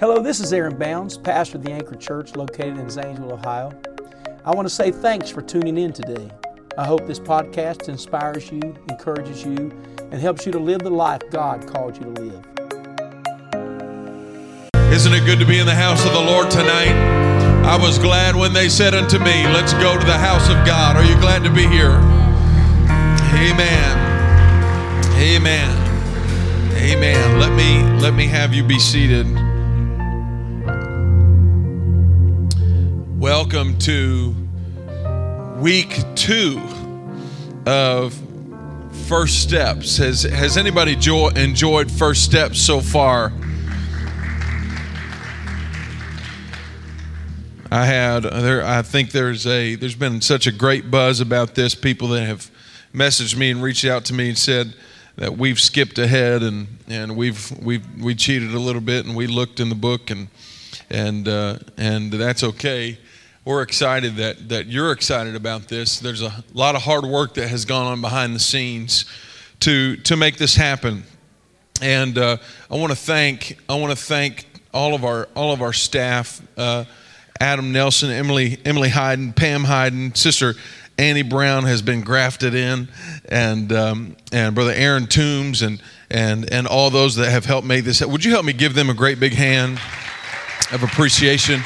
Hello, this is Aaron Bounds, pastor of the Anchor Church located in Zanesville, Ohio. I want to say thanks for tuning in today. I hope this podcast inspires you, encourages you, and helps you to live the life God called you to live. Isn't it good to be in the house of the Lord tonight? I was glad when they said unto me, Let's go to the house of God. Are you glad to be here? Amen. Amen. Amen. Let me let me have you be seated. Welcome to week 2 of First Steps. Has has anybody jo- enjoyed First Steps so far? I had there. I think there's a there's been such a great buzz about this. People that have messaged me and reached out to me and said that we've skipped ahead and and we've we've we cheated a little bit and we looked in the book and and uh, and that's okay. We're excited that that you're excited about this. There's a lot of hard work that has gone on behind the scenes to to make this happen, and uh, I want to thank I want to thank all of our all of our staff. Uh, Adam Nelson, Emily Emily Hayden, Pam Hayden, Sister Annie Brown has been grafted in, and um, and Brother Aaron Toombs, and and and all those that have helped make this. Would you help me give them a great big hand of appreciation?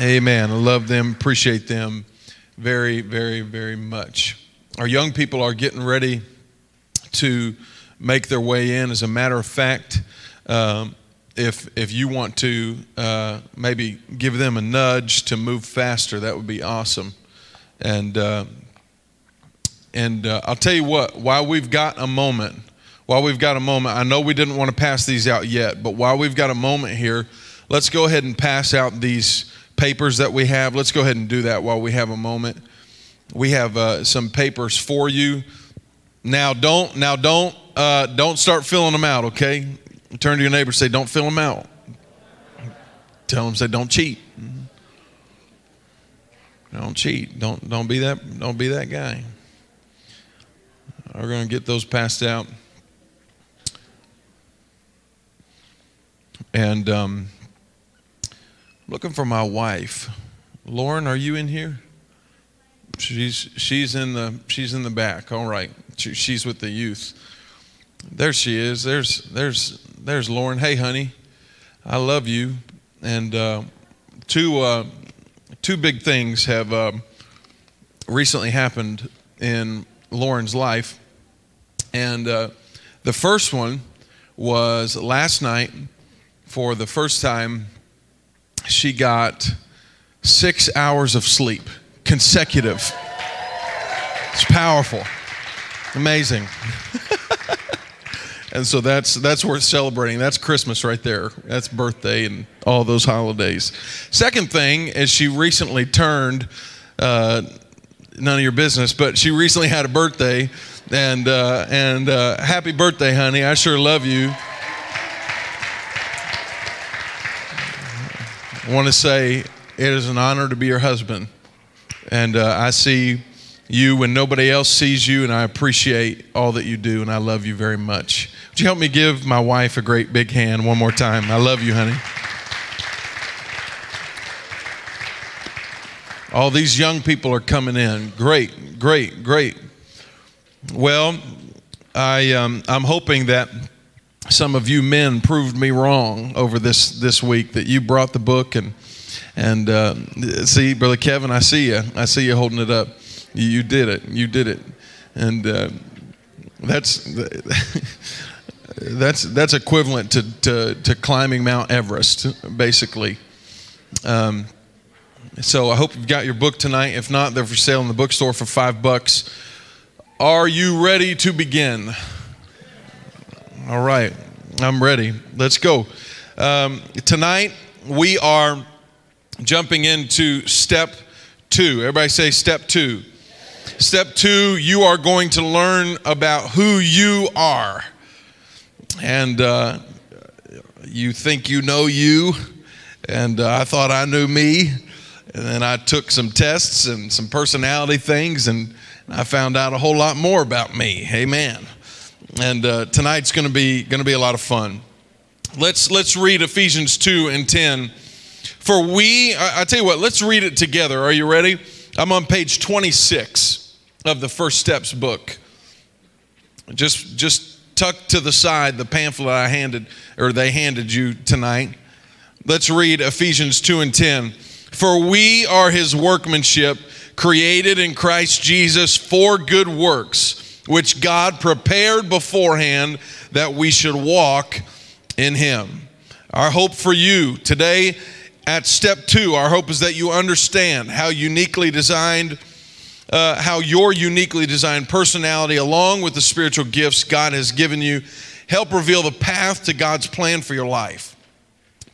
Amen. I love them, appreciate them very, very, very much. Our young people are getting ready to make their way in. As a matter of fact. Um, if if you want to uh, maybe give them a nudge to move faster, that would be awesome. And uh, and uh, I'll tell you what, while we've got a moment, while we've got a moment, I know we didn't want to pass these out yet, but while we've got a moment here, let's go ahead and pass out these papers that we have. Let's go ahead and do that while we have a moment. We have uh, some papers for you. Now don't now don't uh, don't start filling them out, okay? Turn to your neighbor say, Don't fill them out. Tell them, say, Don't cheat. Don't cheat. Don't, don't, be, that, don't be that guy. We're to get those passed out. And um, looking for my wife. Lauren, are you in here? She's she's in the she's in the back. All right, she, she's with the youth. There she is. There's there's there's Lauren. Hey, honey, I love you. And uh, two uh, two big things have uh, recently happened in Lauren's life, and uh, the first one was last night. For the first time, she got six hours of sleep consecutive. It's powerful, amazing. And so that's that's worth celebrating. That's Christmas right there. That's birthday and all those holidays. Second thing is she recently turned. Uh, none of your business, but she recently had a birthday, and uh, and uh, happy birthday, honey! I sure love you. I want to say it is an honor to be your husband, and uh, I see you when nobody else sees you, and I appreciate all that you do, and I love you very much. Would you help me give my wife a great big hand one more time? I love you, honey. All these young people are coming in. Great, great, great. Well, I, um, I'm hoping that some of you men proved me wrong over this, this week, that you brought the book and, and uh, see, Brother Kevin, I see you. I see you holding it up. You, you did it. You did it. And uh, that's. that's that's equivalent to, to, to climbing Mount Everest, basically. Um, so I hope you've got your book tonight. If not, they're for sale in the bookstore for five bucks. Are you ready to begin? All right, I'm ready. Let's go. Um, tonight we are jumping into step two. Everybody say step two. Step two, you are going to learn about who you are and uh, you think you know you, and uh, I thought I knew me. And then I took some tests and some personality things, and I found out a whole lot more about me. Amen. And uh, tonight's going to be going to be a lot of fun. Let's let's read Ephesians two and ten. For we, I, I tell you what, let's read it together. Are you ready? I'm on page 26 of the First Steps book. Just just tuck to the side the pamphlet I handed or they handed you tonight. Let's read Ephesians 2 and 10. For we are his workmanship, created in Christ Jesus for good works, which God prepared beforehand that we should walk in him. Our hope for you today at step two, our hope is that you understand how uniquely designed, uh, how your uniquely designed personality, along with the spiritual gifts God has given you, help reveal the path to God's plan for your life.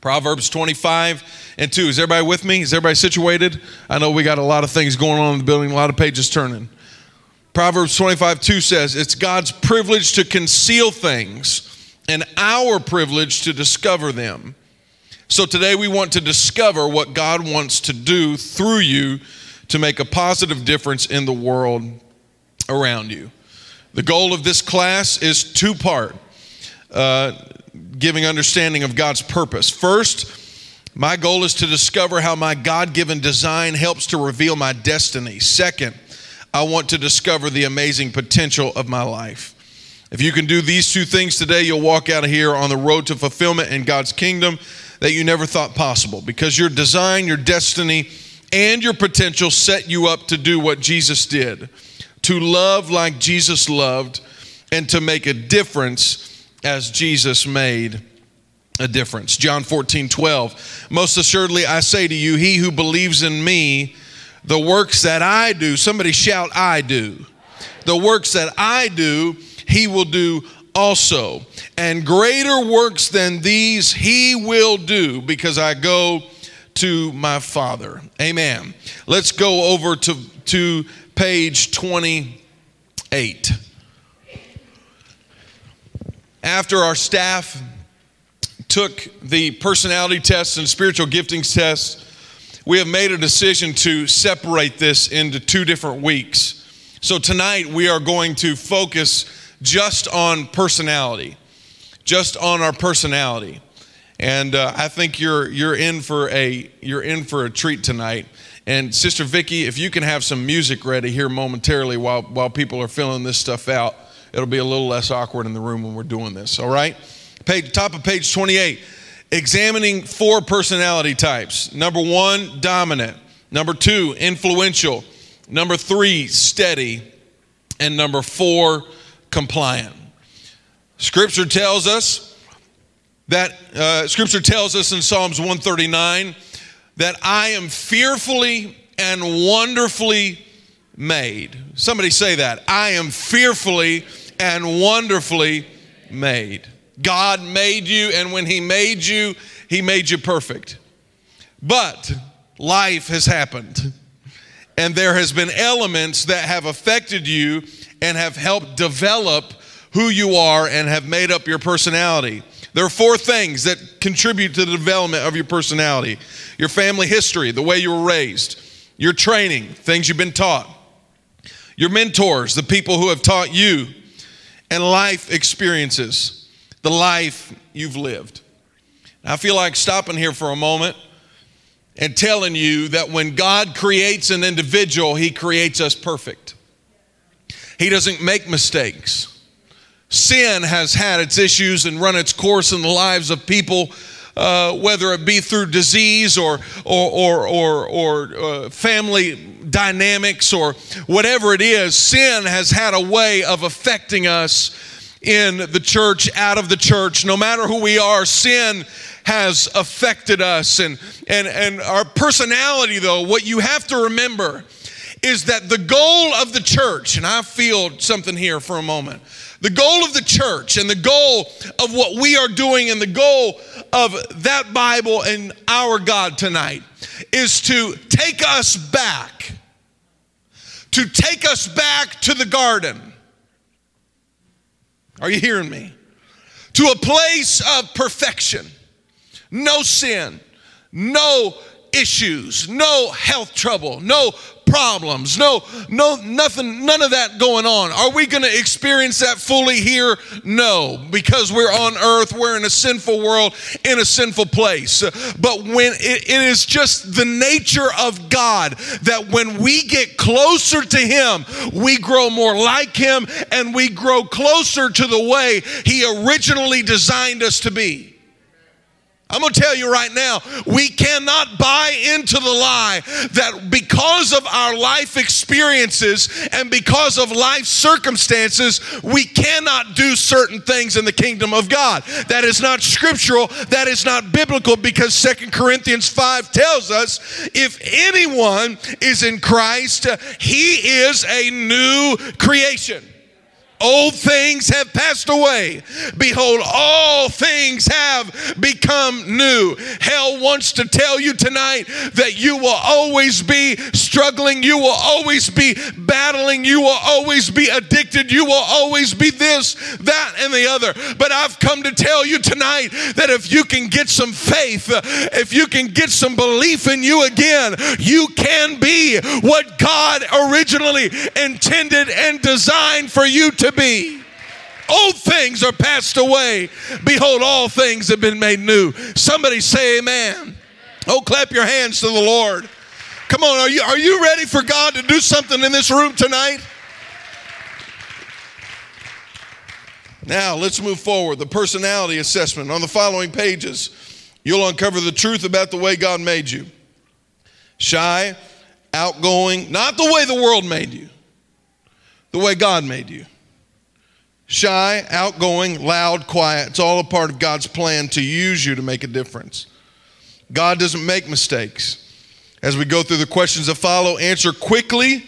Proverbs 25 and 2. Is everybody with me? Is everybody situated? I know we got a lot of things going on in the building, a lot of pages turning. Proverbs 25 2 says, It's God's privilege to conceal things and our privilege to discover them. So today we want to discover what God wants to do through you to make a positive difference in the world around you. The goal of this class is two part. Uh, giving understanding of God's purpose. First, my goal is to discover how my God given design helps to reveal my destiny. Second, I want to discover the amazing potential of my life. If you can do these two things today, you'll walk out of here on the road to fulfillment in God's kingdom that you never thought possible because your design, your destiny, and your potential set you up to do what Jesus did to love like Jesus loved and to make a difference as Jesus made a difference. John 14, 12. Most assuredly, I say to you, he who believes in me, the works that I do, somebody shout, I do. The works that I do, he will do also. And greater works than these he will do because I go to my Father. Amen. Let's go over to, to page 28 after our staff took the personality tests and spiritual giftings tests, we have made a decision to separate this into two different weeks. So tonight we are going to focus just on personality, just on our personality. And uh, I think you're you're in for a you're in for a treat tonight. And Sister Vicky, if you can have some music ready here momentarily while while people are filling this stuff out it'll be a little less awkward in the room when we're doing this, all right? Page, top of page 28, examining four personality types. Number one, dominant. Number two, influential. Number three, steady. And number four, compliant. Scripture tells us that, uh, Scripture tells us in Psalms 139 that I am fearfully and wonderfully made. Somebody say that. I am fearfully and wonderfully made. God made you, and when He made you, He made you perfect. But life has happened, and there has been elements that have affected you and have helped develop who you are and have made up your personality. There are four things that contribute to the development of your personality. Your family history, the way you were raised, your training, things you've been taught, your mentors, the people who have taught you, and life experiences, the life you've lived. I feel like stopping here for a moment and telling you that when God creates an individual, He creates us perfect. He doesn't make mistakes. Sin has had its issues and run its course in the lives of people uh, whether it be through disease or, or, or, or, or uh, family dynamics or whatever it is, sin has had a way of affecting us in the church, out of the church. No matter who we are, sin has affected us. And, and, and our personality, though, what you have to remember is that the goal of the church, and I feel something here for a moment. The goal of the church and the goal of what we are doing and the goal of that Bible and our God tonight is to take us back, to take us back to the garden. Are you hearing me? To a place of perfection, no sin, no issues, no health trouble, no problems, no, no, nothing, none of that going on. Are we going to experience that fully here? No, because we're on earth, we're in a sinful world, in a sinful place. But when it, it is just the nature of God that when we get closer to Him, we grow more like Him and we grow closer to the way He originally designed us to be. I'm going to tell you right now, we cannot buy into the lie that because of our life experiences and because of life circumstances, we cannot do certain things in the kingdom of God. That is not scriptural, that is not biblical because Second Corinthians 5 tells us if anyone is in Christ, he is a new creation. Old things have passed away. Behold, all things have become new. Hell wants to tell you tonight that you will always be struggling. You will always be battling. You will always be addicted. You will always be this, that, and the other. But I've come to tell you tonight that if you can get some faith, if you can get some belief in you again, you can be what God originally intended and designed for you to be. Old things are passed away. Behold, all things have been made new. Somebody say amen. Oh, clap your hands to the Lord. Come on, are you, are you ready for God to do something in this room tonight? Now, let's move forward. The personality assessment. On the following pages, you'll uncover the truth about the way God made you shy, outgoing, not the way the world made you, the way God made you shy, outgoing, loud, quiet. It's all a part of God's plan to use you to make a difference. God doesn't make mistakes. As we go through the questions that follow, answer quickly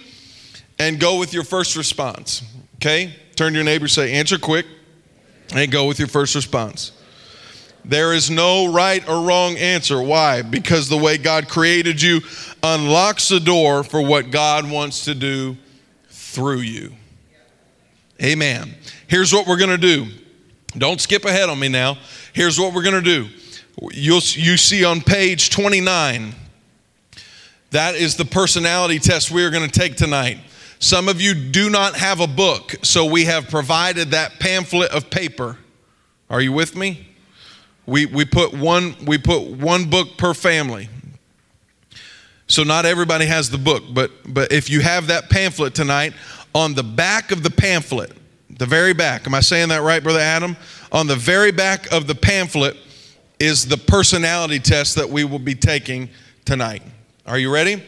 and go with your first response. Okay? Turn to your neighbor, say, answer quick, and go with your first response. There is no right or wrong answer. Why? Because the way God created you unlocks the door for what God wants to do through you. Amen. Here's what we're going to do. Don't skip ahead on me now. Here's what we're going to do. You'll, you see on page 29, that is the personality test we are going to take tonight. Some of you do not have a book, so we have provided that pamphlet of paper. Are you with me? We, we, put one, we put one book per family. So not everybody has the book, but, but if you have that pamphlet tonight, on the back of the pamphlet, the very back. Am I saying that right, Brother Adam? On the very back of the pamphlet is the personality test that we will be taking tonight. Are you ready?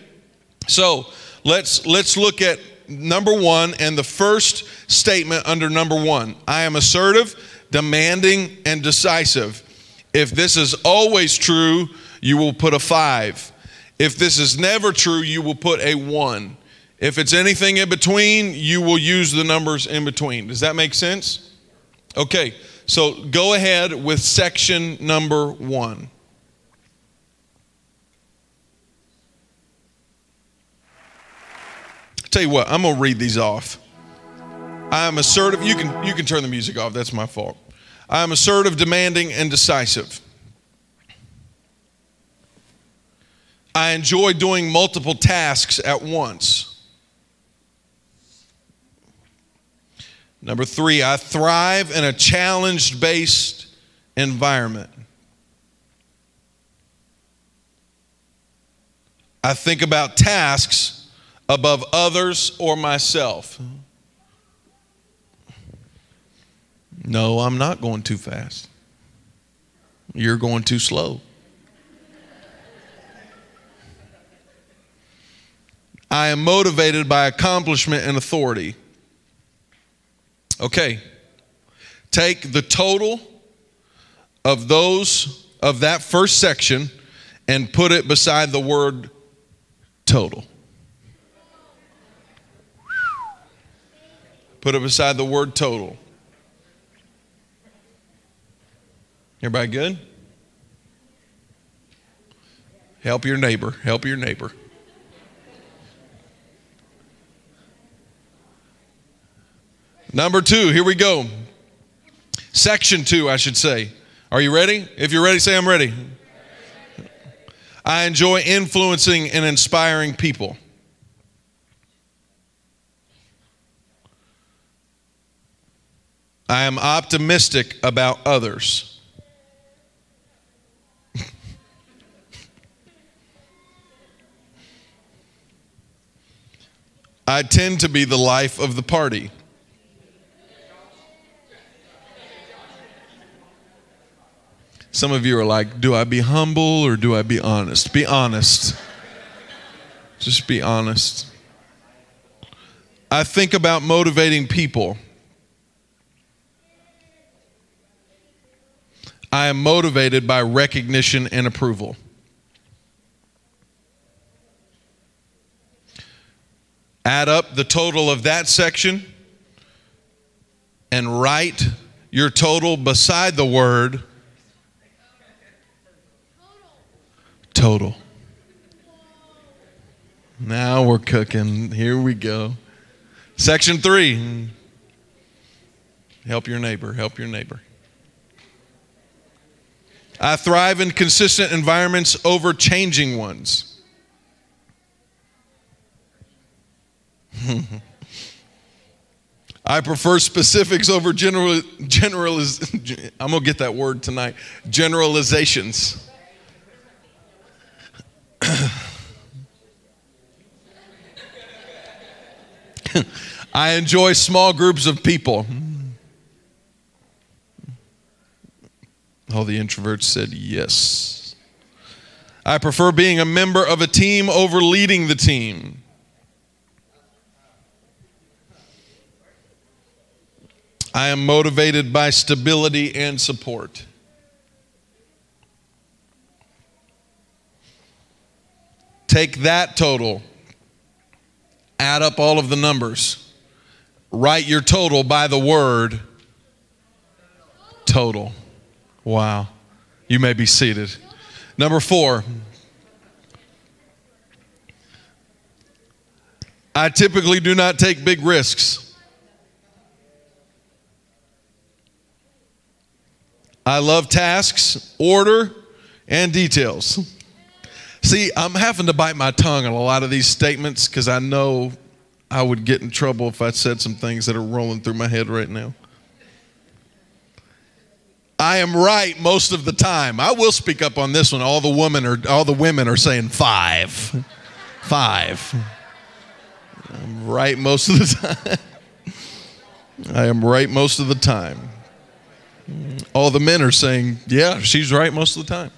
So let's let's look at number one and the first statement under number one. I am assertive, demanding, and decisive. If this is always true, you will put a five. If this is never true, you will put a one. If it's anything in between, you will use the numbers in between. Does that make sense? Okay, so go ahead with section number one. tell you what, I'm gonna read these off. I am assertive. You can you can turn the music off. That's my fault. I am assertive, demanding, and decisive. I enjoy doing multiple tasks at once. Number three, I thrive in a challenge based environment. I think about tasks above others or myself. No, I'm not going too fast. You're going too slow. I am motivated by accomplishment and authority. Okay. Take the total of those of that first section and put it beside the word total. Put it beside the word total. Everybody good? Help your neighbor. Help your neighbor. Number two, here we go. Section two, I should say. Are you ready? If you're ready, say, I'm ready. I enjoy influencing and inspiring people. I am optimistic about others. I tend to be the life of the party. Some of you are like, do I be humble or do I be honest? Be honest. Just be honest. I think about motivating people. I am motivated by recognition and approval. Add up the total of that section and write your total beside the word total. Now we're cooking. Here we go. Section three help your neighbor, help your neighbor. I thrive in consistent environments over changing ones. I prefer specifics over general, generaliz, I'm going to get that word tonight, generalizations. I enjoy small groups of people. All the introverts said yes. I prefer being a member of a team over leading the team. I am motivated by stability and support. Take that total, add up all of the numbers, write your total by the word total. Wow. You may be seated. Number four, I typically do not take big risks. I love tasks, order, and details. See, I'm having to bite my tongue on a lot of these statements because I know I would get in trouble if I said some things that are rolling through my head right now. I am right most of the time. I will speak up on this one. All the women are all the women are saying five. Five. I'm right most of the time. I am right most of the time. All the men are saying, yeah, she's right most of the time.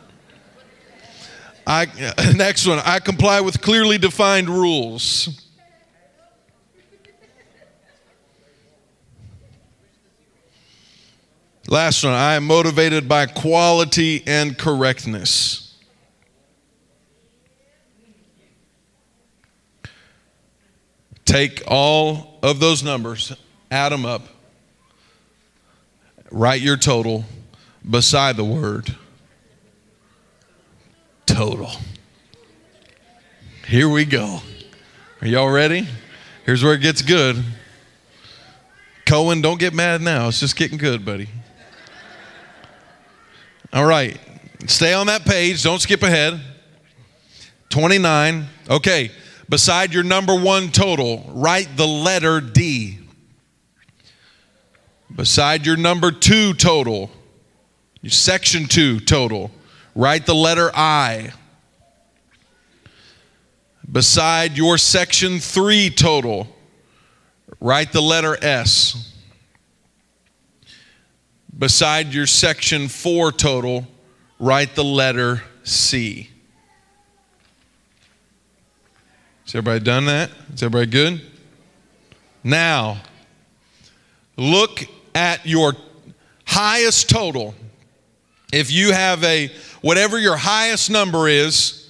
I, next one, I comply with clearly defined rules. Last one, I am motivated by quality and correctness. Take all of those numbers, add them up, write your total beside the word total. Here we go. Are y'all ready? Here's where it gets good. Cohen, don't get mad now. It's just getting good, buddy. All right. Stay on that page. Don't skip ahead. 29. Okay. Beside your number one total, write the letter D. Beside your number two total, your section two total, write the letter I. Beside your section three total, write the letter S. Beside your section four total, write the letter C. Has everybody done that? Is everybody good? Now, look at your highest total. If you have a, whatever your highest number is,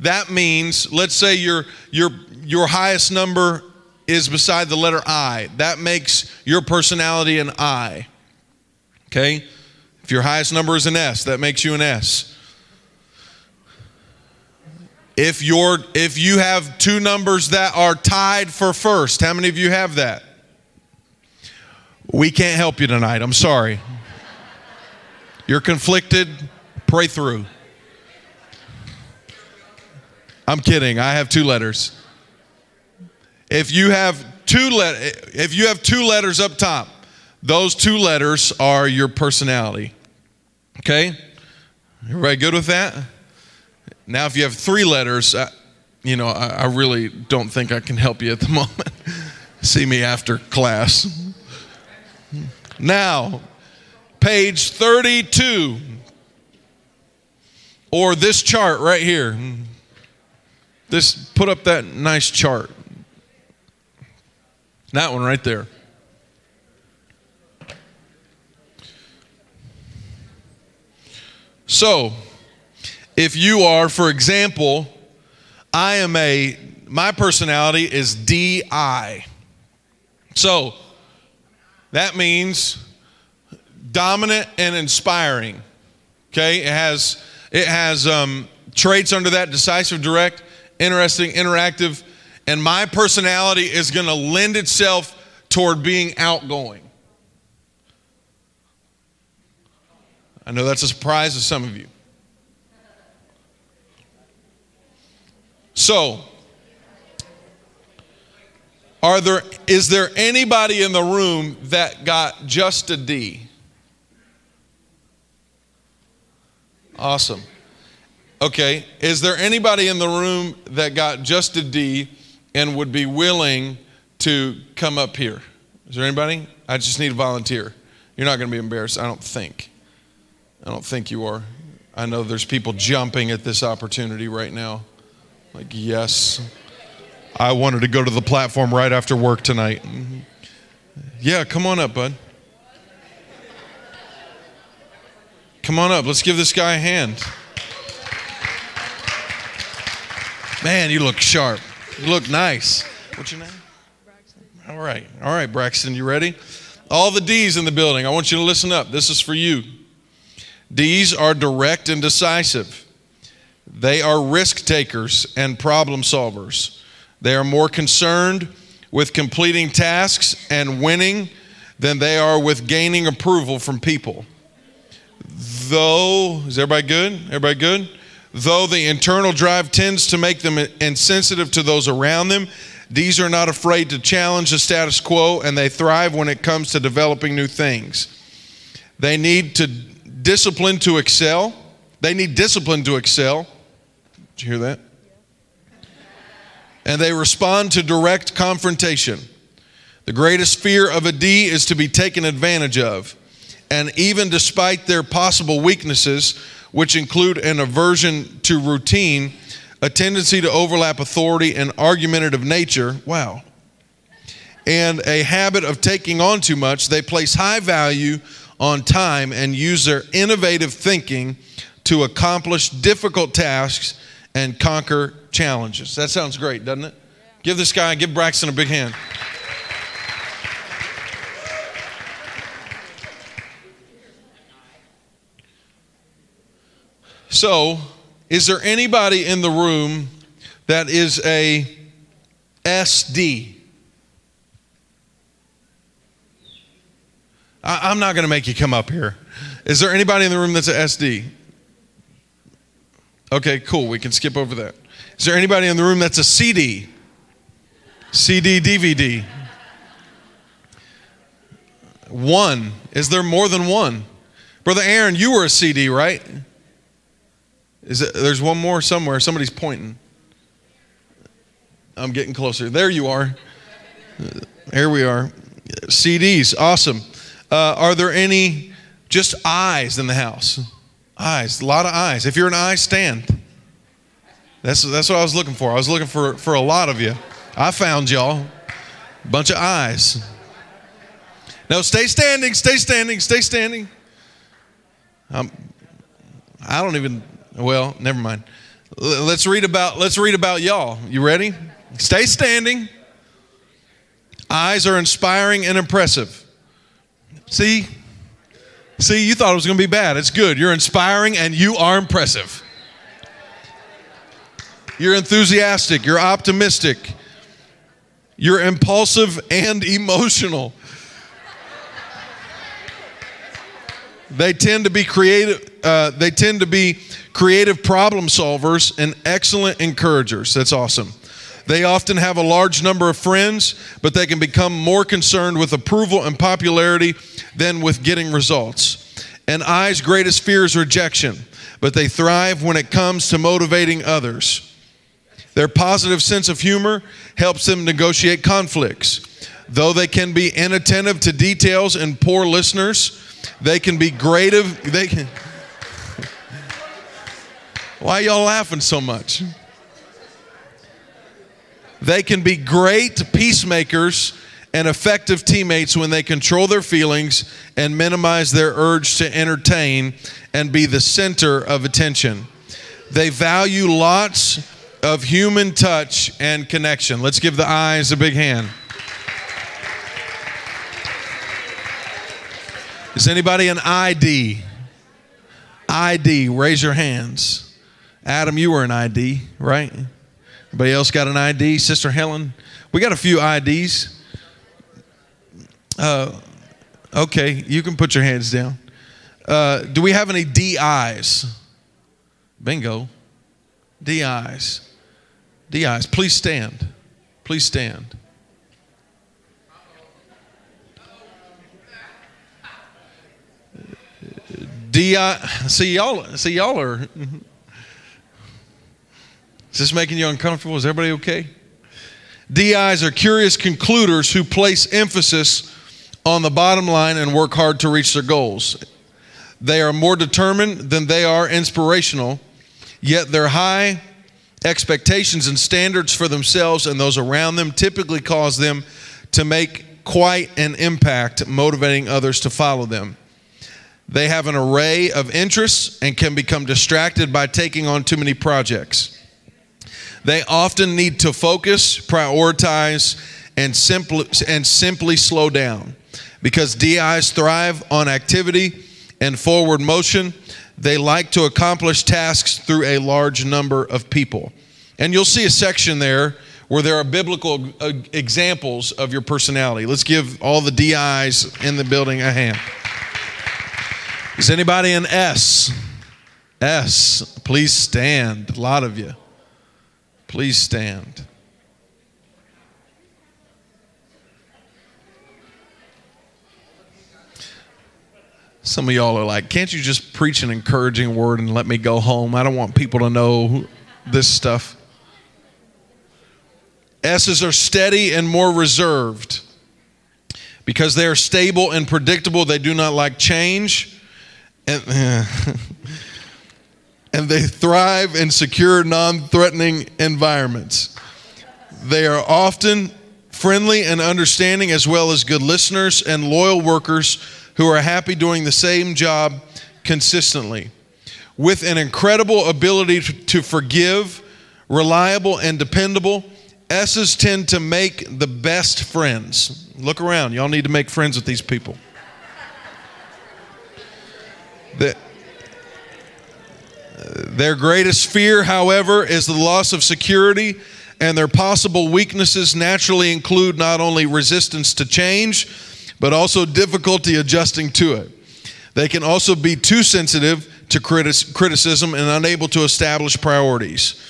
that means, let's say your, your, your highest number is beside the letter I. That makes your personality an I. Okay? If your highest number is an S, that makes you an S. If you're if you have two numbers that are tied for first, how many of you have that? We can't help you tonight. I'm sorry. You're conflicted, pray through. I'm kidding. I have two letters. If you have two let if you have two letters up top, those two letters are your personality. Okay? Everybody good with that? Now, if you have three letters, I, you know, I, I really don't think I can help you at the moment. See me after class. Now, page 32, or this chart right here. This, put up that nice chart. That one right there. So, if you are, for example, I am a, my personality is DI. So, that means dominant and inspiring. Okay, it has it has um, traits under that: decisive, direct, interesting, interactive, and my personality is going to lend itself toward being outgoing. I know that's a surprise to some of you. So, are there is there anybody in the room that got just a D? Awesome. Okay, is there anybody in the room that got just a D and would be willing to come up here? Is there anybody? I just need a volunteer. You're not going to be embarrassed, I don't think. I don't think you are. I know there's people jumping at this opportunity right now. Like, yes, I wanted to go to the platform right after work tonight. Mm-hmm. Yeah, come on up, bud. Come on up. Let's give this guy a hand. Man, you look sharp. You look nice. What's your name? Braxton. All right. All right, Braxton, you ready? All the D's in the building, I want you to listen up. This is for you. D's are direct and decisive. They are risk takers and problem solvers. They are more concerned with completing tasks and winning than they are with gaining approval from people. Though, is everybody good? Everybody good? Though the internal drive tends to make them insensitive to those around them, these are not afraid to challenge the status quo and they thrive when it comes to developing new things. They need to discipline to excel. They need discipline to excel. Did you hear that? And they respond to direct confrontation. The greatest fear of a D is to be taken advantage of. And even despite their possible weaknesses, which include an aversion to routine, a tendency to overlap authority, and argumentative nature, wow, and a habit of taking on too much, they place high value on time and use their innovative thinking to accomplish difficult tasks and conquer challenges. That sounds great, doesn't it? Give this guy, give Braxton a big hand. So, is there anybody in the room that is a SD? I, am not going to make you come up here. Is there anybody in the room that's a SD? Okay, cool. We can skip over that. Is there anybody in the room that's a CD? CD, DVD? One. Is there more than one? Brother Aaron, you were a CD, right? Is it, there's one more somewhere. Somebody's pointing. I'm getting closer. There you are. Here we are. CDs, awesome. Uh, are there any just eyes in the house? Eyes, a lot of eyes. If you're an eye, stand. That's, that's what I was looking for. I was looking for, for a lot of you. I found y'all. Bunch of eyes. No, stay standing, stay standing, stay standing. I don't even, well, never mind. Let's read about, let's read about y'all. You ready? Stay standing. Eyes are inspiring and impressive. See? See, you thought it was going to be bad. It's good. You're inspiring and you are impressive. You're enthusiastic. You're optimistic. You're impulsive and emotional. They tend to be creative. Uh, they tend to be creative problem solvers and excellent encouragers. That's awesome. They often have a large number of friends, but they can become more concerned with approval and popularity than with getting results. An I's greatest fear is rejection, but they thrive when it comes to motivating others. Their positive sense of humor helps them negotiate conflicts. Though they can be inattentive to details and poor listeners, they can be great of they can Why y'all laughing so much? They can be great peacemakers and effective teammates when they control their feelings and minimize their urge to entertain and be the center of attention. They value lots of human touch and connection. Let's give the eyes a big hand. Is anybody an ID? ID, raise your hands. Adam, you were an ID, right? Anybody else got an ID? Sister Helen? We got a few IDs. Uh, okay, you can put your hands down. Uh, do we have any DIs? Bingo. DIs. DIs. Please stand. Please stand. DI. See y'all. See y'all are. Is this making you uncomfortable? Is everybody okay? DIs are curious concluders who place emphasis on the bottom line and work hard to reach their goals. They are more determined than they are inspirational, yet their high expectations and standards for themselves and those around them typically cause them to make quite an impact, motivating others to follow them. They have an array of interests and can become distracted by taking on too many projects. They often need to focus, prioritize, and simply, and simply slow down. Because DIs thrive on activity and forward motion, they like to accomplish tasks through a large number of people. And you'll see a section there where there are biblical examples of your personality. Let's give all the DIs in the building a hand. Is anybody an S? S, please stand. A lot of you. Please stand. Some of y'all are like, can't you just preach an encouraging word and let me go home? I don't want people to know this stuff. S's are steady and more reserved. Because they are stable and predictable, they do not like change. And, and they thrive in secure, non threatening environments. They are often friendly and understanding, as well as good listeners and loyal workers who are happy doing the same job consistently. With an incredible ability to forgive, reliable, and dependable, S's tend to make the best friends. Look around. Y'all need to make friends with these people. The, their greatest fear, however, is the loss of security, and their possible weaknesses naturally include not only resistance to change, but also difficulty adjusting to it. They can also be too sensitive to criticism and unable to establish priorities.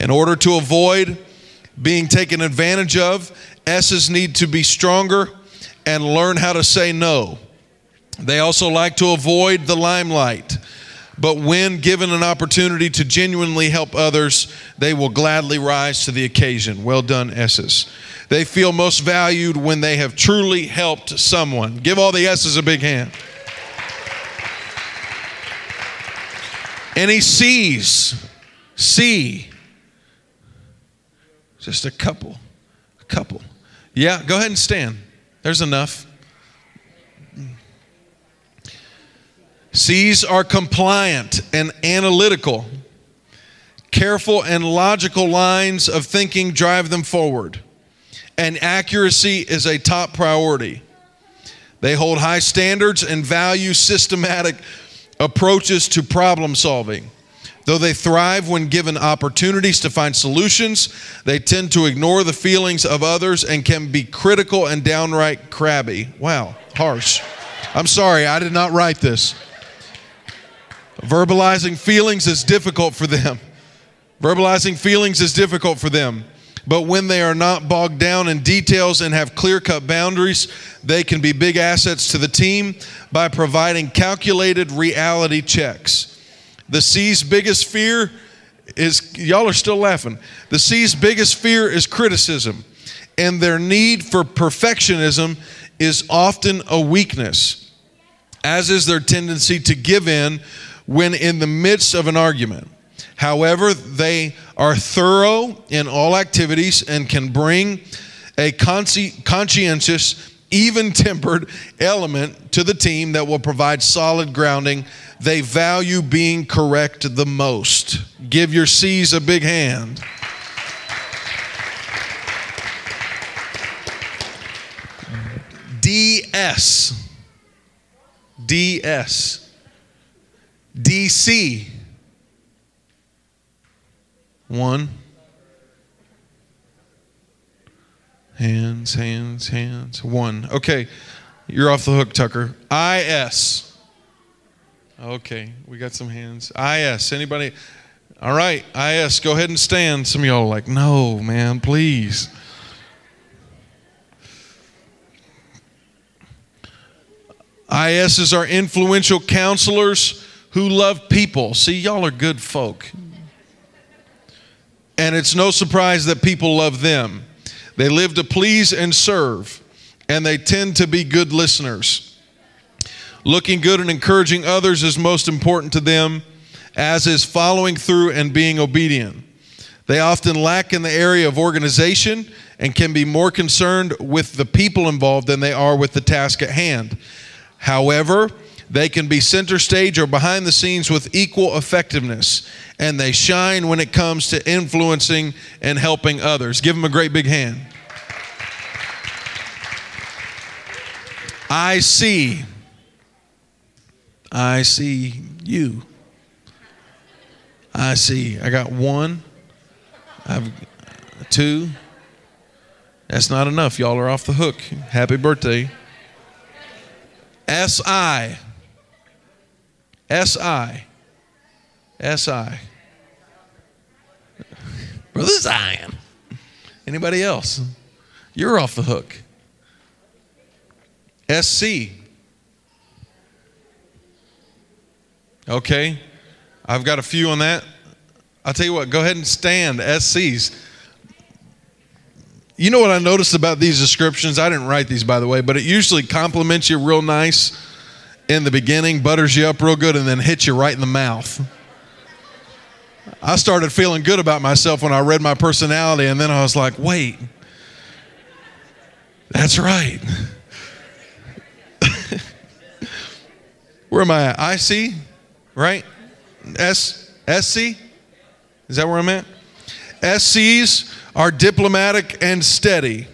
In order to avoid being taken advantage of, S's need to be stronger and learn how to say no. They also like to avoid the limelight. But when given an opportunity to genuinely help others, they will gladly rise to the occasion. Well done, S's. They feel most valued when they have truly helped someone. Give all the S's a big hand. And he sees, see, just a couple, a couple. Yeah, go ahead and stand. There's enough. C's are compliant and analytical. Careful and logical lines of thinking drive them forward and accuracy is a top priority. They hold high standards and value systematic approaches to problem solving. Though they thrive when given opportunities to find solutions, they tend to ignore the feelings of others and can be critical and downright crabby. Wow, harsh. I'm sorry, I did not write this. Verbalizing feelings is difficult for them. Verbalizing feelings is difficult for them. But when they are not bogged down in details and have clear cut boundaries, they can be big assets to the team by providing calculated reality checks. The C's biggest fear is, y'all are still laughing. The C's biggest fear is criticism, and their need for perfectionism is often a weakness, as is their tendency to give in when in the midst of an argument. However, they are thorough in all activities and can bring a conscientious, even tempered element to the team that will provide solid grounding. They value being correct the most. Give your C's a big hand. DS. DS. DC. One. Hands, hands, hands. One. Okay. You're off the hook, Tucker. IS. Okay. We got some hands. IS. Anybody? All right. IS. Go ahead and stand. Some of y'all like, no, man, please. ISs are influential counselors who love people. See, y'all are good folk. And it's no surprise that people love them. They live to please and serve, and they tend to be good listeners. Looking good and encouraging others is most important to them, as is following through and being obedient. They often lack in the area of organization and can be more concerned with the people involved than they are with the task at hand. However, they can be center stage or behind the scenes with equal effectiveness, and they shine when it comes to influencing and helping others. Give them a great big hand. I see. I see you. I see. I got one. I've two. That's not enough. Y'all are off the hook. Happy birthday. S I. S I. S I. Brother Zion. Anybody else? You're off the hook. SC. Okay. I've got a few on that. I'll tell you what, go ahead and stand SCs. You know what I noticed about these descriptions? I didn't write these, by the way, but it usually compliments you real nice in the beginning, butters you up real good, and then hits you right in the mouth. I started feeling good about myself when I read my personality, and then I was like, wait, that's right. where am I at? IC, right? S, SC? Is that where I'm at? SCs are diplomatic and steady,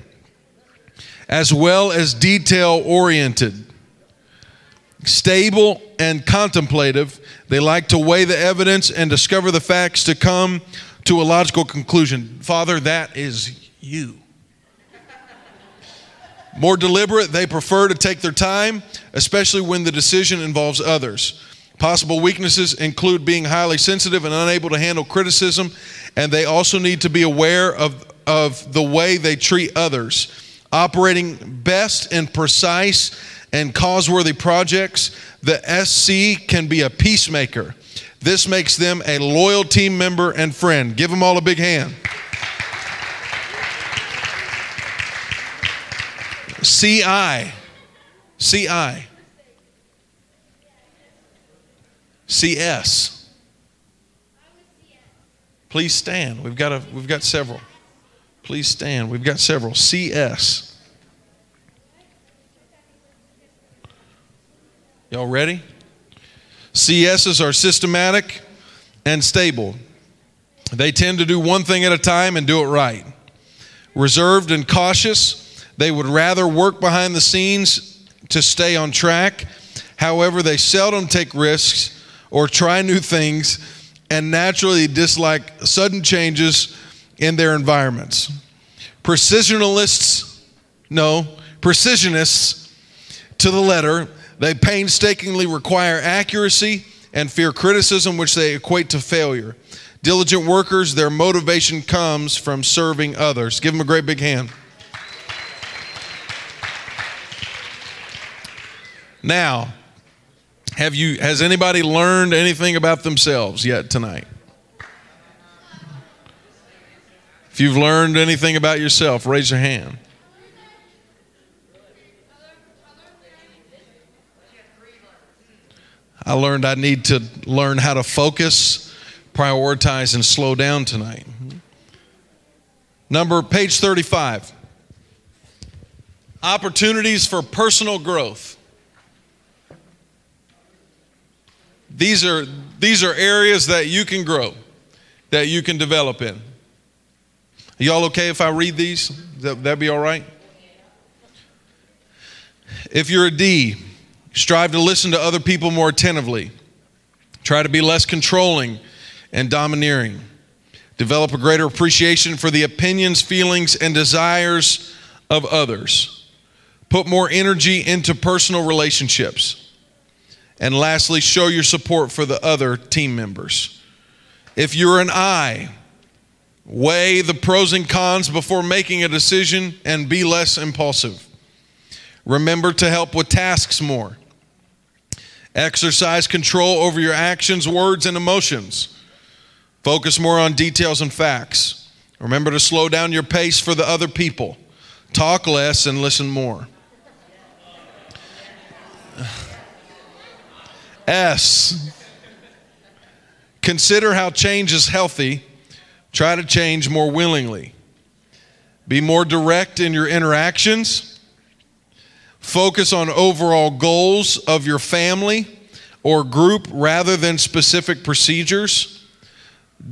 as well as detail oriented. Stable and contemplative, they like to weigh the evidence and discover the facts to come to a logical conclusion. Father, that is you. More deliberate, they prefer to take their time, especially when the decision involves others. Possible weaknesses include being highly sensitive and unable to handle criticism, and they also need to be aware of, of the way they treat others. Operating best in precise and causeworthy projects, the SC can be a peacemaker. This makes them a loyal team member and friend. Give them all a big hand. CI. CI. CS. Please stand. We've got a, we've got several. Please stand. We've got several. CS. Y'all ready? CSs are systematic and stable. They tend to do one thing at a time and do it right. Reserved and cautious, they would rather work behind the scenes to stay on track. However, they seldom take risks or try new things and naturally dislike sudden changes in their environments. Precisionalists, no, precisionists to the letter they painstakingly require accuracy and fear criticism, which they equate to failure. Diligent workers, their motivation comes from serving others. Give them a great big hand. Now, have you has anybody learned anything about themselves yet tonight? If you've learned anything about yourself, raise your hand. I learned I need to learn how to focus, prioritize, and slow down tonight. Number, page 35. Opportunities for personal growth. These are, these are areas that you can grow, that you can develop in. Are y'all okay if I read these? That, that be all right? If you're a D, strive to listen to other people more attentively. Try to be less controlling and domineering. Develop a greater appreciation for the opinions, feelings, and desires of others. Put more energy into personal relationships. And lastly, show your support for the other team members. If you're an I, weigh the pros and cons before making a decision and be less impulsive. Remember to help with tasks more. Exercise control over your actions, words, and emotions. Focus more on details and facts. Remember to slow down your pace for the other people. Talk less and listen more. S. Consider how change is healthy. Try to change more willingly. Be more direct in your interactions. Focus on overall goals of your family or group rather than specific procedures.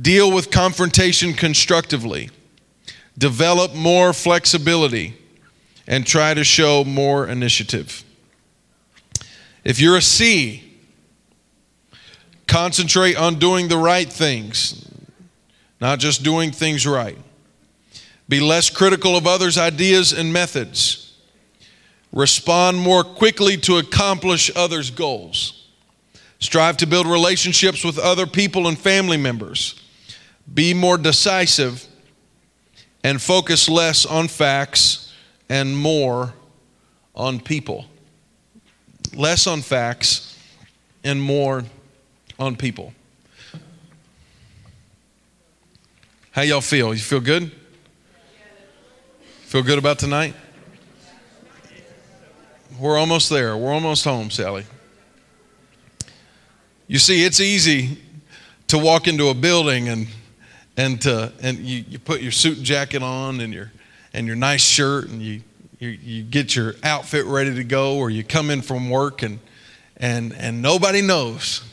Deal with confrontation constructively. Develop more flexibility and try to show more initiative. If you're a C, Concentrate on doing the right things, not just doing things right. Be less critical of others' ideas and methods. Respond more quickly to accomplish others' goals. Strive to build relationships with other people and family members. Be more decisive and focus less on facts and more on people. Less on facts and more on people. How y'all feel? You feel good? Feel good about tonight? We're almost there. We're almost home, Sally. You see, it's easy to walk into a building and and to, and you, you put your suit and jacket on and your and your nice shirt and you, you you get your outfit ready to go or you come in from work and and and nobody knows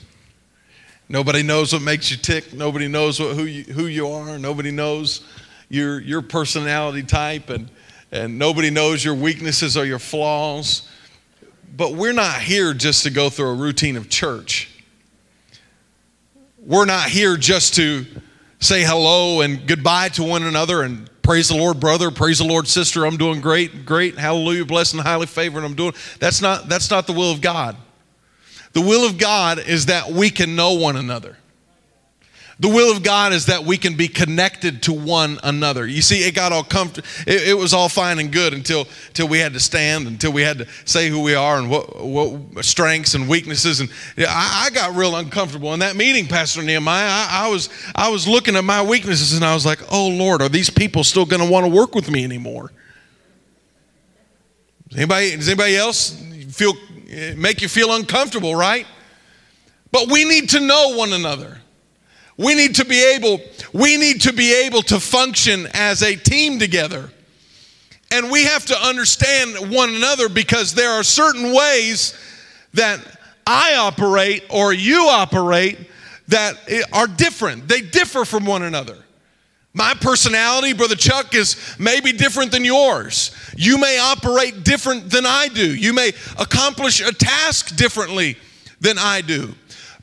Nobody knows what makes you tick. Nobody knows what, who, you, who you are. Nobody knows your, your personality type, and, and nobody knows your weaknesses or your flaws. But we're not here just to go through a routine of church. We're not here just to say hello and goodbye to one another and praise the Lord, brother, praise the Lord, sister. I'm doing great, great, hallelujah, blessed and highly favored. I'm doing that's not that's not the will of God. The will of God is that we can know one another. The will of God is that we can be connected to one another. You see, it got all comfortable. It, it, was all fine and good until, until we had to stand, until we had to say who we are and what, what strengths and weaknesses. And I, I got real uncomfortable in that meeting, Pastor Nehemiah. I, I, was, I was looking at my weaknesses and I was like, oh Lord, are these people still going to want to work with me anymore? Does Anybody, does anybody else feel eh, make you feel uncomfortable, right? But we need to know one another. We need to be able we need to be able to function as a team together. And we have to understand one another because there are certain ways that I operate or you operate that are different. They differ from one another. My personality, Brother Chuck, is maybe different than yours. You may operate different than I do. You may accomplish a task differently than I do.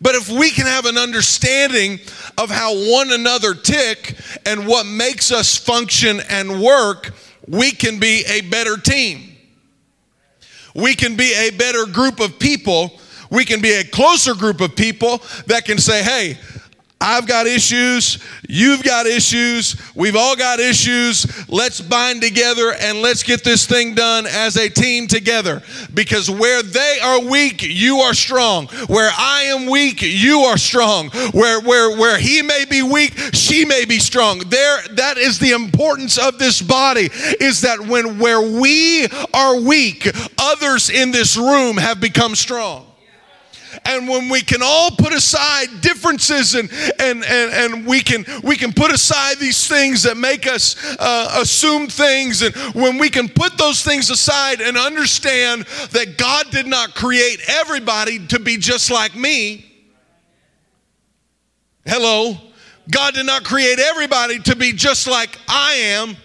But if we can have an understanding of how one another tick and what makes us function and work, we can be a better team. We can be a better group of people. We can be a closer group of people that can say, hey, I've got issues. You've got issues. We've all got issues. Let's bind together and let's get this thing done as a team together. Because where they are weak, you are strong. Where I am weak, you are strong. Where where where he may be weak, she may be strong. There that is the importance of this body is that when where we are weak, others in this room have become strong and when we can all put aside differences and and and, and we can we can put aside these things that make us uh, assume things and when we can put those things aside and understand that God did not create everybody to be just like me. Hello? God did not create everybody to be just like I am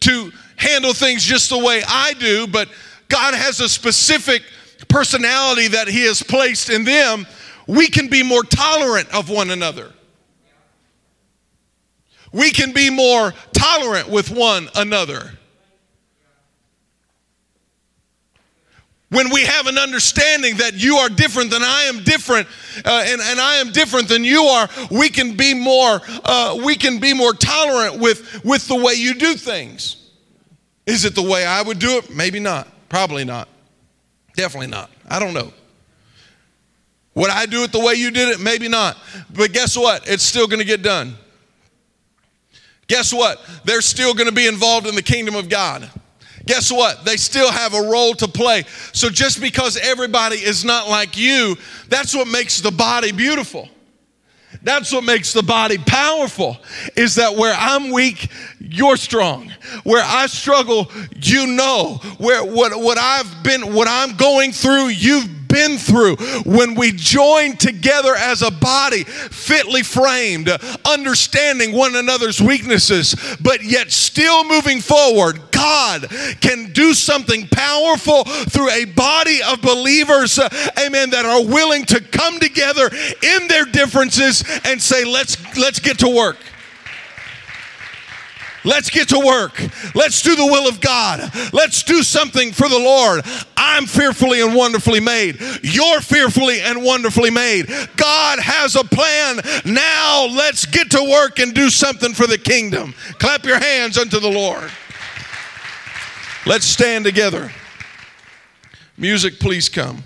to handle things just the way I do but God has a specific personality that He has placed in them, we can be more tolerant of one another. We can be more tolerant with one another. When we have an understanding that you are different than I am different, uh, and, and I am different than you are, we can be more uh, we can be more tolerant with with the way you do things. Is it the way I would do it? Maybe not. Probably not. Definitely not. I don't know. Would I do it the way you did it? Maybe not. But guess what? It's still going to get done. Guess what? They're still going to be involved in the kingdom of God. Guess what? They still have a role to play. So just because everybody is not like you, that's what makes the body beautiful. That's what makes the body powerful is that where I'm weak, you're strong. Where I struggle, you know. Where what, what I've been, what I'm going through, you've been through. When we join together as a body, fitly framed, understanding one another's weaknesses, but yet still moving forward, God can do something powerful through a body of believers, uh, amen, that are willing to come together in their differences and say, let's, let's get to work. Let's get to work. Let's do the will of God. Let's do something for the Lord. I'm fearfully and wonderfully made. You're fearfully and wonderfully made. God has a plan. Now let's get to work and do something for the kingdom. Clap your hands unto the Lord. Let's stand together. Music, please come.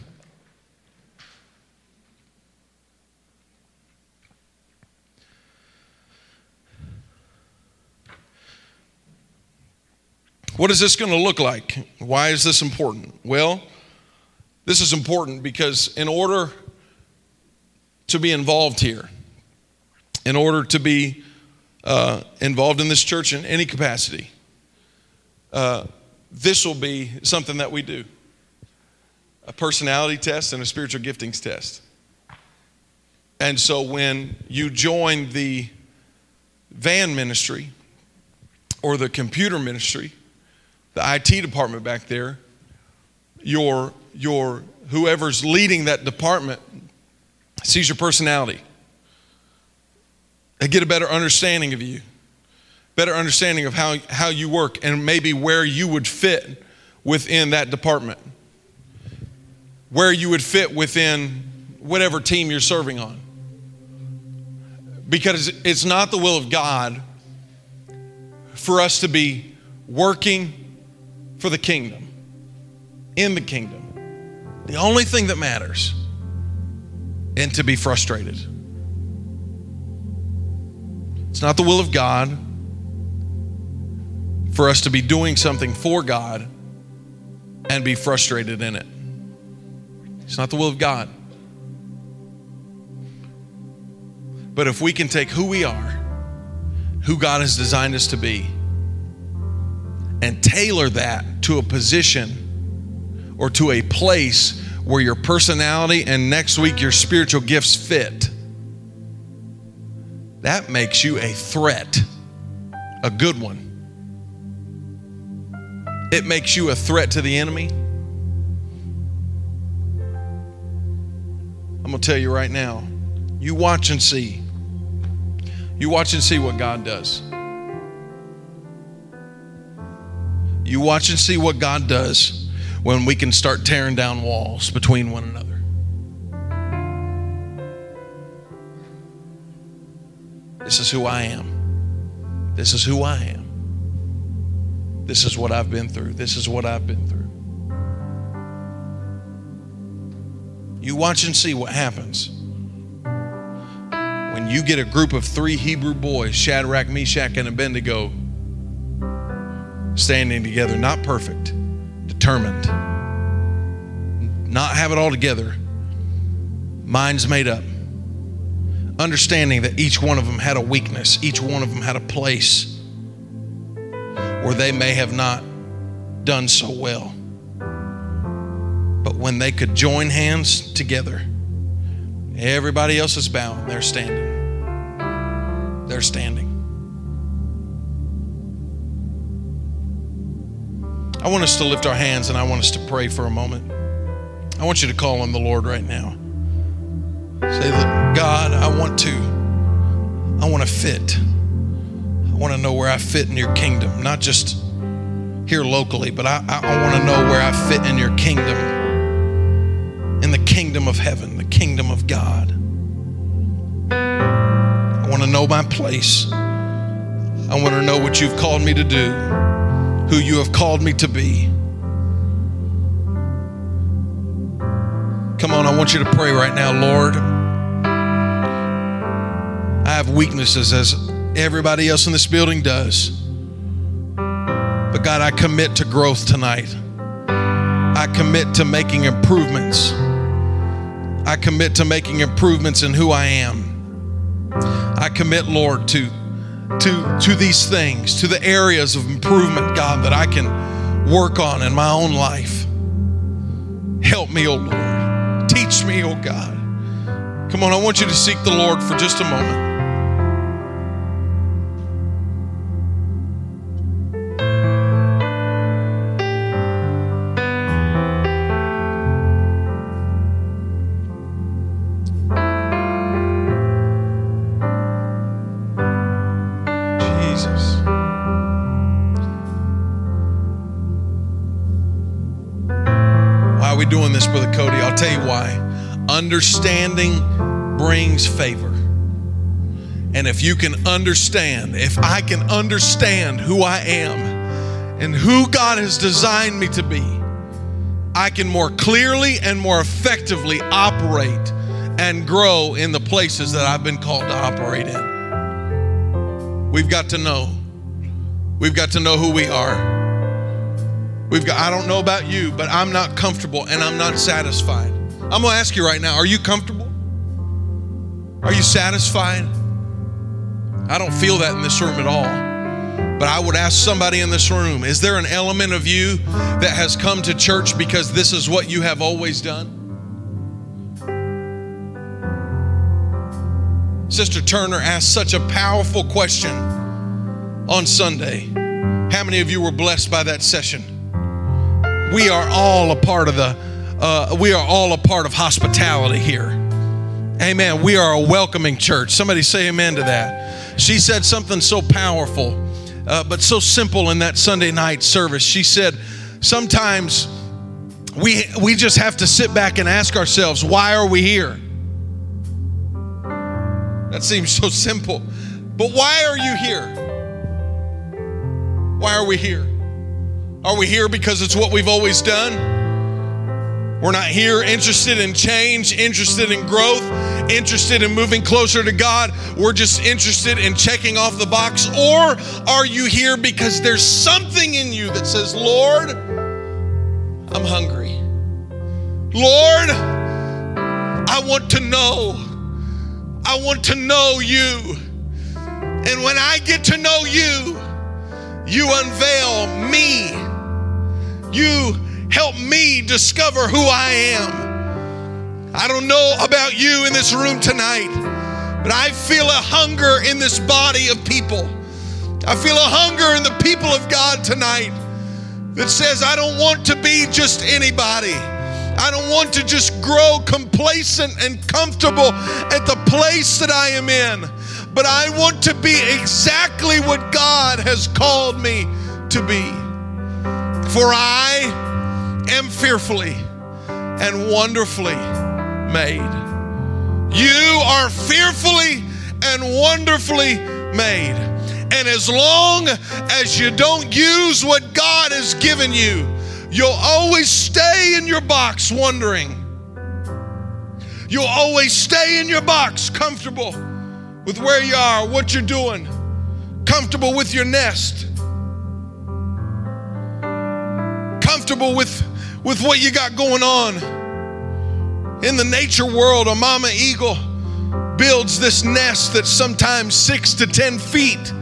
What is this going to look like? Why is this important? Well, this is important because in order to be involved here, in order to be uh, involved in this church in any capacity, uh, this will be something that we do a personality test and a spiritual giftings test. And so when you join the van ministry or the computer ministry, the IT department back there, your, your whoever's leading that department sees your personality. They get a better understanding of you, better understanding of how, how you work, and maybe where you would fit within that department, where you would fit within whatever team you're serving on. Because it's not the will of God for us to be working for the kingdom, in the kingdom. The only thing that matters, and to be frustrated. It's not the will of God for us to be doing something for God and be frustrated in it. It's not the will of God. But if we can take who we are, who God has designed us to be, and tailor that to a position or to a place where your personality and next week your spiritual gifts fit, that makes you a threat, a good one. It makes you a threat to the enemy. I'm going to tell you right now you watch and see. You watch and see what God does. You watch and see what God does when we can start tearing down walls between one another. This is who I am. This is who I am. This is what I've been through. This is what I've been through. You watch and see what happens when you get a group of three Hebrew boys, Shadrach, Meshach, and Abednego, standing together, not perfect, determined, not have it all together, minds made up, understanding that each one of them had a weakness, each one of them had a place where they may have not done so well. But when they could join hands together, everybody else is bowing, they're standing. They're standing. I want us to lift our hands and I want us to pray for a moment. I want you to call on the Lord right now. Say, God, I want to, I want to fit. I want to know where I fit in your kingdom, not just here locally, but I, I, I want to know where I fit in your kingdom in the kingdom of heaven, the kingdom of God. I want to know my place. I want to know what you've called me to do, who you have called me to be. Come on, I want you to pray right now, Lord. I have weaknesses as everybody else in this building does. But God, I commit to growth tonight. I commit to making improvements. I commit to making improvements in who I am. I commit, Lord, to to to these things, to the areas of improvement, God, that I can work on in my own life. Help me, oh Lord. Teach me, oh God. Come on, I want you to seek the Lord for just a moment. Understanding brings favor. And if you can understand, if I can understand who I am and who God has designed me to be, I can more clearly and more effectively operate and grow in the places that I've been called to operate in. We've got to know. We've got to know who we are. We've got I don't know about you, but I'm not comfortable and I'm not satisfied. I'm to ask you right now are you comfortable? Are you satisfied? I don't feel that in this room at all. But I would ask somebody in this room is there an element of you that has come to church because this is what you have always done? Sister Turner asked such a powerful question on Sunday. How many of you were blessed by that session? We are all a part of the uh, we are all a part of hospitality here. Amen. We are a welcoming church. Somebody say amen to that. She said something so powerful, uh, but so simple in that Sunday night service. She said, sometimes we, we just have to sit back and ask ourselves, why are we here? That seems so simple. But why are you here? Why are we here? Are we here because it's what we've always done? We're not here interested in change, interested in growth, interested in moving closer to God. We're just interested in checking off the box. Or are you here because there's something in you that says, Lord, I'm hungry. Lord, I want to know. I want to know you. And when I get to know you, you unveil me. You Help me discover who I am. I don't know about you in this room tonight, but I feel a hunger in this body of people. I feel a hunger in the people of God tonight that says, I don't want to be just anybody. I don't want to just grow complacent and comfortable at the place that I am in, but I want to be exactly what God has called me to be. For I am fearfully and wonderfully made. You are fearfully and wonderfully made. And as long as you don't use what God has given you, you'll always stay in your box wondering. You'll always stay in your box comfortable with where you are, what you're doing, comfortable with your nest, comfortable with, with what you got going on. In the nature world, a mama eagle builds this nest that's sometimes six to ten feet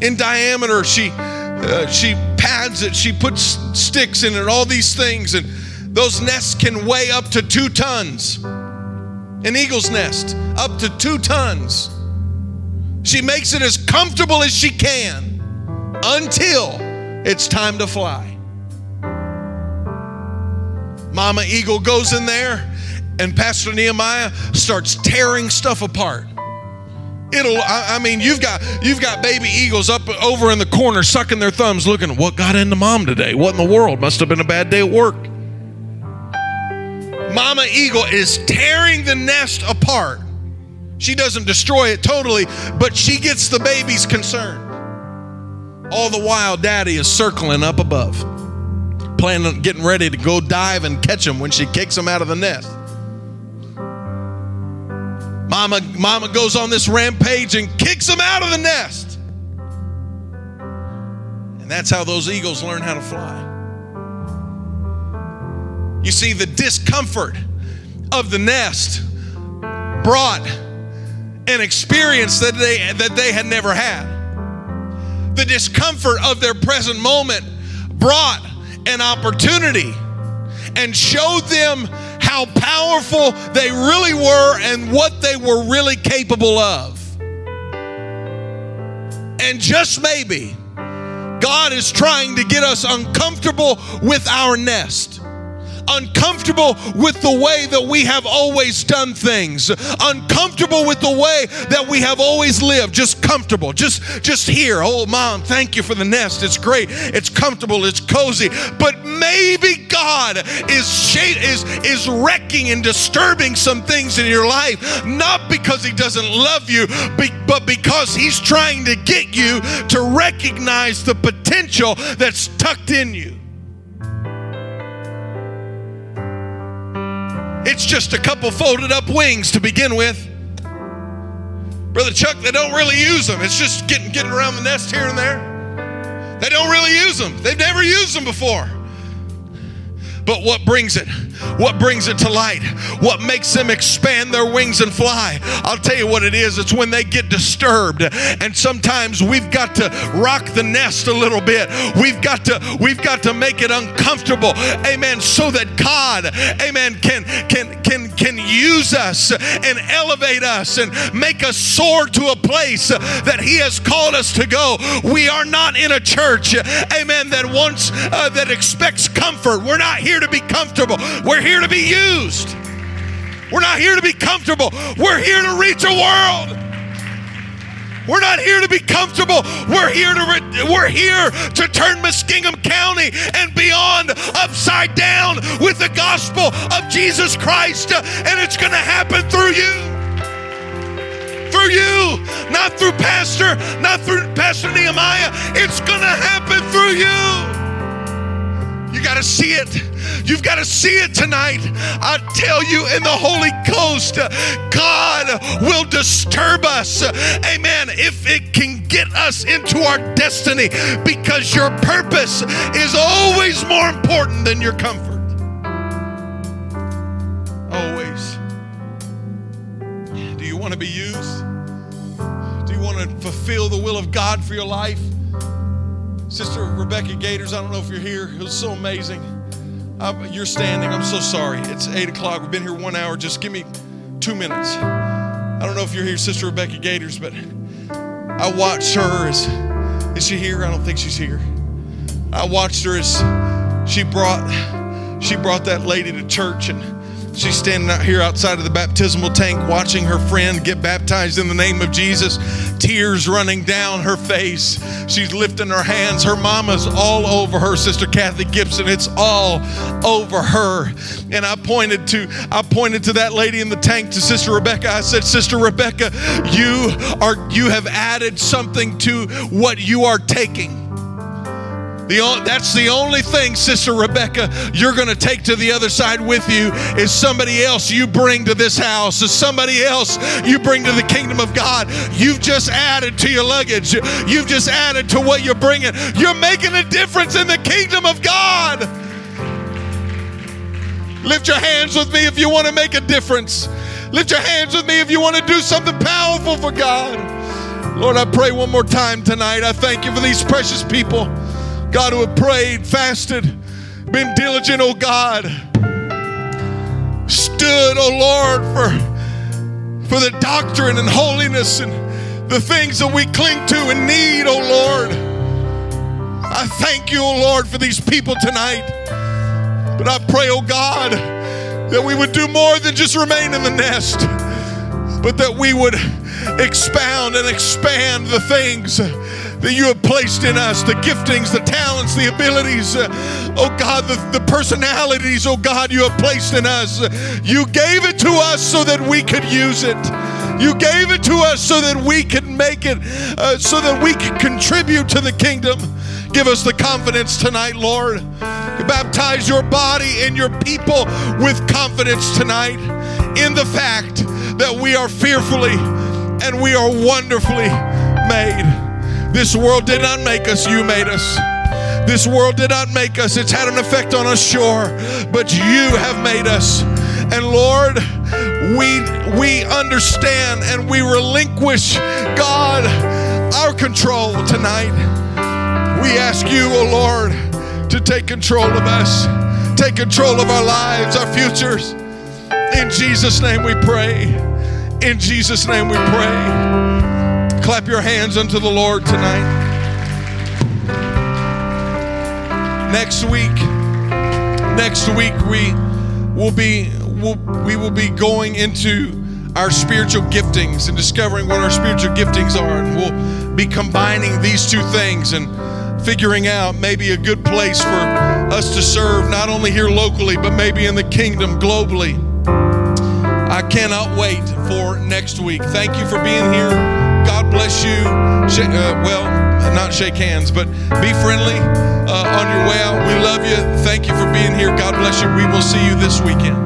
in diameter. She uh, she pads it, she puts sticks in it, all these things, and those nests can weigh up to two tons. An eagle's nest, up to two tons. She makes it as comfortable as she can until it's time to fly. Mama Eagle goes in there, and Pastor Nehemiah starts tearing stuff apart. It'll, I, I, mean, you've got you've got baby eagles up over in the corner sucking their thumbs, looking what got into mom today. What in the world? Must have been a bad day at work. Mama eagle is tearing the nest apart. She doesn't destroy it totally, but she gets the babies concerned. All the while, daddy is circling up above planning getting ready to go dive and catch him when she kicks him out of the nest. Mama, mama goes on this rampage and kicks them out of the nest. And that's how those eagles learn how to fly. You see, the discomfort of the nest brought an experience that they, that they had never had. The discomfort of their present moment brought an opportunity and showed them how powerful they really were and what they were really capable of. And just maybe, God is trying to get us uncomfortable with our nest uncomfortable with the way that we have always done things, uncomfortable with the way that we have always lived, just comfortable, just just here. Oh, mom, thank you for the nest. It's great. It's comfortable. It's cozy. But maybe God is is is wrecking and disturbing some things in your life, not because He doesn't love you, but because He's trying to get you to recognize the potential that's tucked in you. It's just a couple folded up wings to begin with. Brother Chuck, they don't really use them. It's just getting getting around the nest here and there. They don't really use them. They've never used them before. But what brings it? What brings it to light? What makes them expand their wings and fly? I'll tell you what it is. It's when they get disturbed. And sometimes we've got to rock the nest a little bit. We've got to we've got to make it uncomfortable. Amen. So that God, amen, can can can can use us and elevate us and make us soar to a place that he has called us to go. We are not in a church, amen, that wants uh, that expects comfort. We're not here to be comfortable. We're here to be used. We're not here to be comfortable. We're here to reach a world. We're not here to be comfortable. We're here to re- we're here to turn Muskingum County and beyond upside down with the gospel of Jesus Christ, and it's going to happen through you. Through you, not through Pastor, not through Pastor Nehemiah. It's going to happen through you. You got to see it. You've got to see it tonight. I tell you, in the Holy Ghost, God will disturb us. Amen. If it can get us into our destiny, because your purpose is always more important than your comfort. Always. Do you want to be used? Do you want to fulfill the will of God for your life? Sister Rebecca Gators, I don't know if you're here. It was so amazing. Uh, you're standing. I'm so sorry. It's 8 o'clock. We've been here one hour. Just give me two minutes. I don't know if you're here, Sister Rebecca Gators, but I watched her as. Is she here? I don't think she's here. I watched her as she brought she brought that lady to church and She's standing out here outside of the baptismal tank watching her friend get baptized in the name of Jesus, tears running down her face. She's lifting her hands. Her mama's all over her, Sister Kathy Gibson. It's all over her. And I pointed to I pointed to that lady in the tank to Sister Rebecca. I said, "Sister Rebecca, you are you have added something to what you are taking." The, that's the only thing, Sister Rebecca, you're going to take to the other side with you is somebody else you bring to this house, is somebody else you bring to the kingdom of God. You've just added to your luggage. You've just added to what you're bringing. You're making a difference in the kingdom of God. Lift your hands with me if you want to make a difference. Lift your hands with me if you want to do something powerful for God. Lord, I pray one more time tonight. I thank you for these precious people. God, who have prayed, fasted, been diligent, oh God, stood, oh Lord, for, for the doctrine and holiness and the things that we cling to and need, oh Lord. I thank you, oh Lord, for these people tonight. But I pray, oh God, that we would do more than just remain in the nest, but that we would expound and expand the things that you have placed in us the giftings, the talents, the abilities, uh, oh God, the, the personalities, oh God, you have placed in us. You gave it to us so that we could use it. You gave it to us so that we could make it, uh, so that we could contribute to the kingdom. Give us the confidence tonight, Lord. Baptize your body and your people with confidence tonight in the fact that we are fearfully and we are wonderfully made. This world did not make us, you made us. This world did not make us. It's had an effect on us, sure, but you have made us. And Lord, we we understand and we relinquish, God, our control tonight. We ask you, oh Lord, to take control of us, take control of our lives, our futures. In Jesus' name we pray. In Jesus' name we pray. Clap your hands unto the Lord tonight. Next week, next week we will be we'll, we will be going into our spiritual giftings and discovering what our spiritual giftings are, and we'll be combining these two things and figuring out maybe a good place for us to serve not only here locally but maybe in the kingdom globally. I cannot wait for next week. Thank you for being here. God bless you. Uh, well, not shake hands, but be friendly uh, on your way out. We love you. Thank you for being here. God bless you. We will see you this weekend.